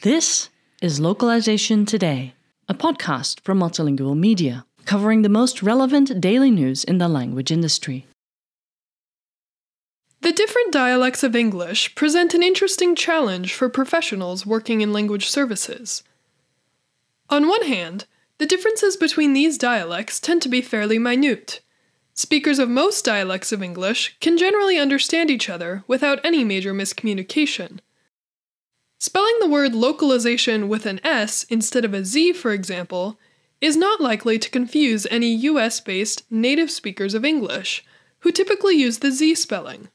This is Localization Today, a podcast from Multilingual Media, covering the most relevant daily news in the language industry. The different dialects of English present an interesting challenge for professionals working in language services. On one hand, the differences between these dialects tend to be fairly minute. Speakers of most dialects of English can generally understand each other without any major miscommunication. Spelling the word localization with an S instead of a Z, for example, is not likely to confuse any US based native speakers of English, who typically use the Z spelling.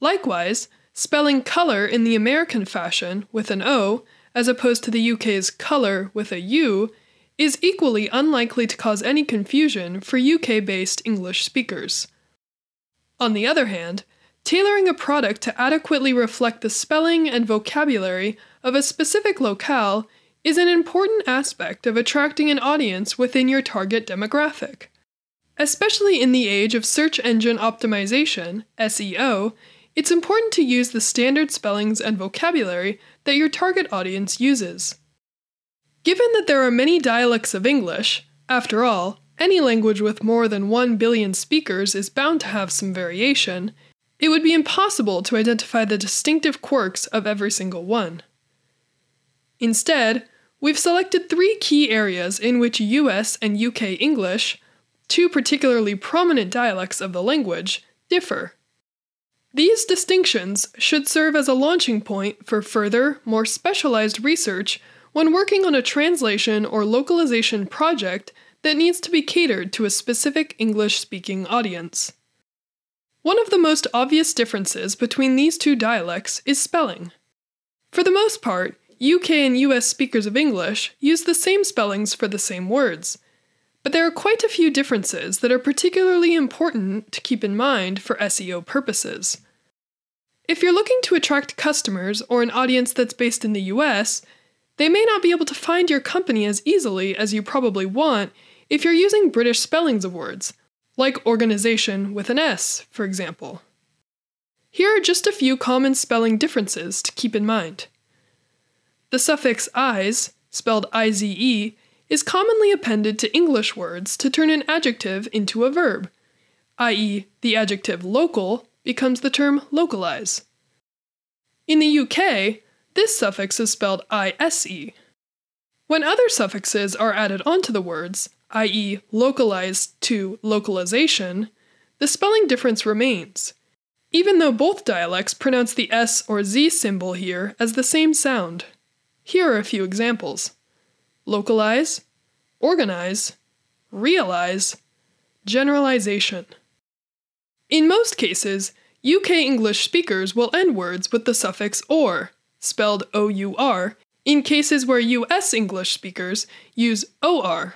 Likewise, spelling color in the American fashion with an O, as opposed to the UK's color with a U, is equally unlikely to cause any confusion for UK based English speakers. On the other hand, tailoring a product to adequately reflect the spelling and vocabulary of a specific locale is an important aspect of attracting an audience within your target demographic. Especially in the age of search engine optimization, SEO, it's important to use the standard spellings and vocabulary that your target audience uses. Given that there are many dialects of English, after all, any language with more than 1 billion speakers is bound to have some variation, it would be impossible to identify the distinctive quirks of every single one. Instead, we've selected three key areas in which US and UK English, two particularly prominent dialects of the language, differ. These distinctions should serve as a launching point for further, more specialized research when working on a translation or localization project that needs to be catered to a specific English speaking audience. One of the most obvious differences between these two dialects is spelling. For the most part, UK and US speakers of English use the same spellings for the same words, but there are quite a few differences that are particularly important to keep in mind for SEO purposes. If you're looking to attract customers or an audience that's based in the US, they may not be able to find your company as easily as you probably want if you're using British spellings of words, like organization with an S, for example. Here are just a few common spelling differences to keep in mind. The suffix "ize," spelled IZE, is commonly appended to English words to turn an adjective into a verb, i.e., the adjective local becomes the term localize. In the UK, this suffix is spelled ISE. When other suffixes are added onto the words, i.e., localized to localization, the spelling difference remains, even though both dialects pronounce the S or Z symbol here as the same sound. Here are a few examples localize, organize, realize, generalization. In most cases, UK English speakers will end words with the suffix or, spelled O U R, in cases where US English speakers use OR.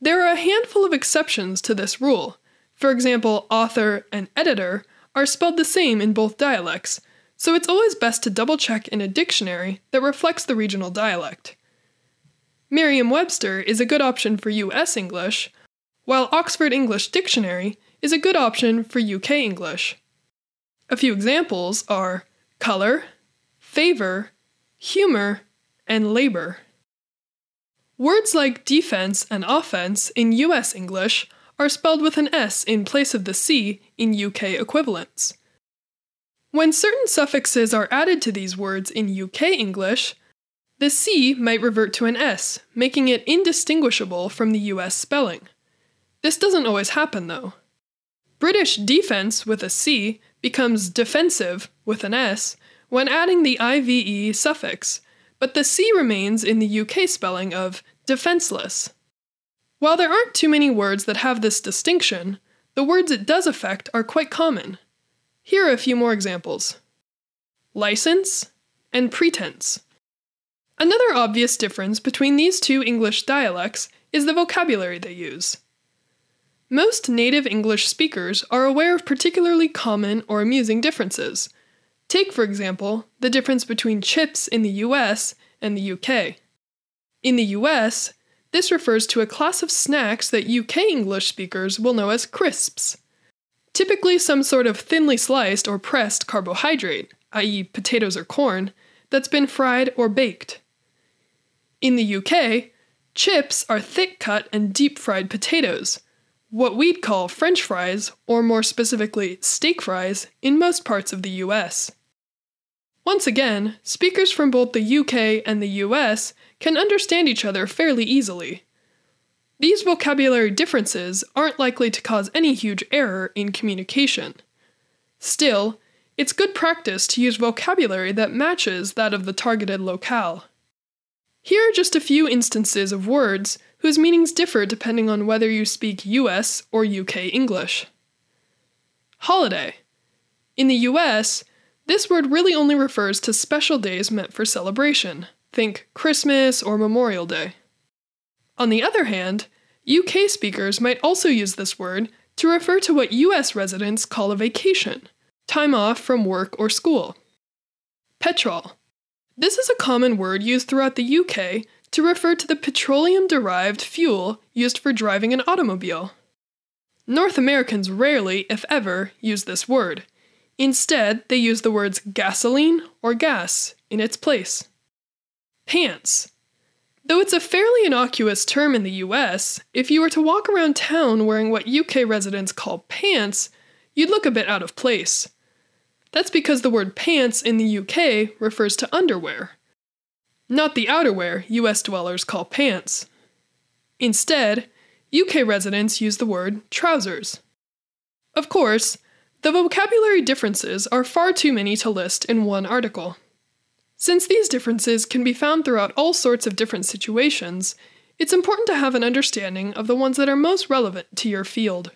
There are a handful of exceptions to this rule. For example, author and editor are spelled the same in both dialects, so it's always best to double check in a dictionary that reflects the regional dialect. Merriam Webster is a good option for US English, while Oxford English Dictionary is a good option for UK English. A few examples are color, favor, humor, and labor. Words like defense and offense in US English are spelled with an S in place of the C in UK equivalents. When certain suffixes are added to these words in UK English, the C might revert to an S, making it indistinguishable from the US spelling. This doesn't always happen though. British defense with a C becomes defensive with an S when adding the IVE suffix, but the C remains in the UK spelling of defenseless. While there aren't too many words that have this distinction, the words it does affect are quite common. Here are a few more examples license and pretense. Another obvious difference between these two English dialects is the vocabulary they use. Most native English speakers are aware of particularly common or amusing differences. Take, for example, the difference between chips in the US and the UK. In the US, this refers to a class of snacks that UK English speakers will know as crisps. typically some sort of thinly sliced or pressed carbohydrate, i.e., potatoes or corn, that's been fried or baked. In the UK, chips are thick cut and deep fried potatoes, what we'd call French fries, or more specifically, steak fries, in most parts of the US. Once again, speakers from both the UK and the US can understand each other fairly easily. These vocabulary differences aren't likely to cause any huge error in communication. Still, it's good practice to use vocabulary that matches that of the targeted locale. Here are just a few instances of words whose meanings differ depending on whether you speak US or UK English. Holiday. In the US, this word really only refers to special days meant for celebration. Think Christmas or Memorial Day. On the other hand, UK speakers might also use this word to refer to what US residents call a vacation, time off from work or school. Petrol. This is a common word used throughout the UK to refer to the petroleum derived fuel used for driving an automobile. North Americans rarely, if ever, use this word. Instead, they use the words gasoline or gas in its place. Pants. Though it's a fairly innocuous term in the US, if you were to walk around town wearing what UK residents call pants, you'd look a bit out of place. That's because the word pants in the UK refers to underwear, not the outerwear US dwellers call pants. Instead, UK residents use the word trousers. Of course, the vocabulary differences are far too many to list in one article. Since these differences can be found throughout all sorts of different situations, it's important to have an understanding of the ones that are most relevant to your field.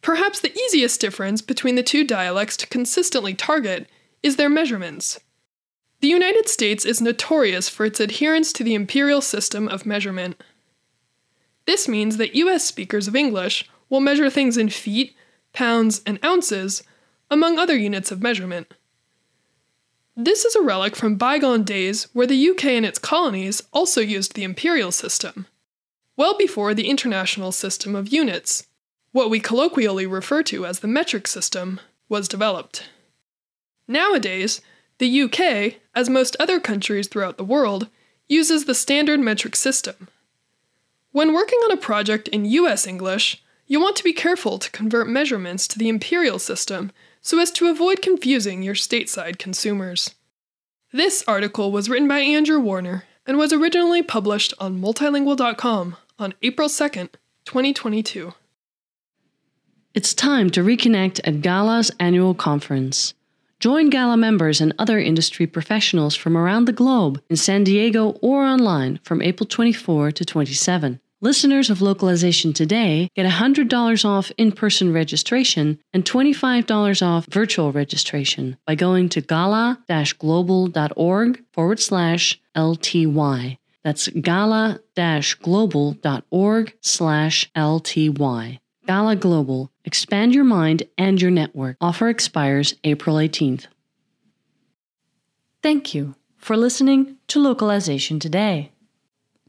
Perhaps the easiest difference between the two dialects to consistently target is their measurements. The United States is notorious for its adherence to the imperial system of measurement. This means that US speakers of English will measure things in feet, pounds, and ounces, among other units of measurement. This is a relic from bygone days where the UK and its colonies also used the imperial system, well before the international system of units, what we colloquially refer to as the metric system, was developed. Nowadays, the UK, as most other countries throughout the world, uses the standard metric system. When working on a project in US English, you want to be careful to convert measurements to the imperial system so as to avoid confusing your stateside consumers. This article was written by Andrew Warner and was originally published on multilingual.com on April 2nd, 2022. It's time to reconnect at Gala's annual conference. Join Gala members and other industry professionals from around the globe in San Diego or online from April 24 to 27. Listeners of Localization Today get $100 off in person registration and $25 off virtual registration by going to gala global.org forward slash LTY. That's gala global.org slash LTY. Gala Global. Expand your mind and your network. Offer expires April 18th. Thank you for listening to Localization Today.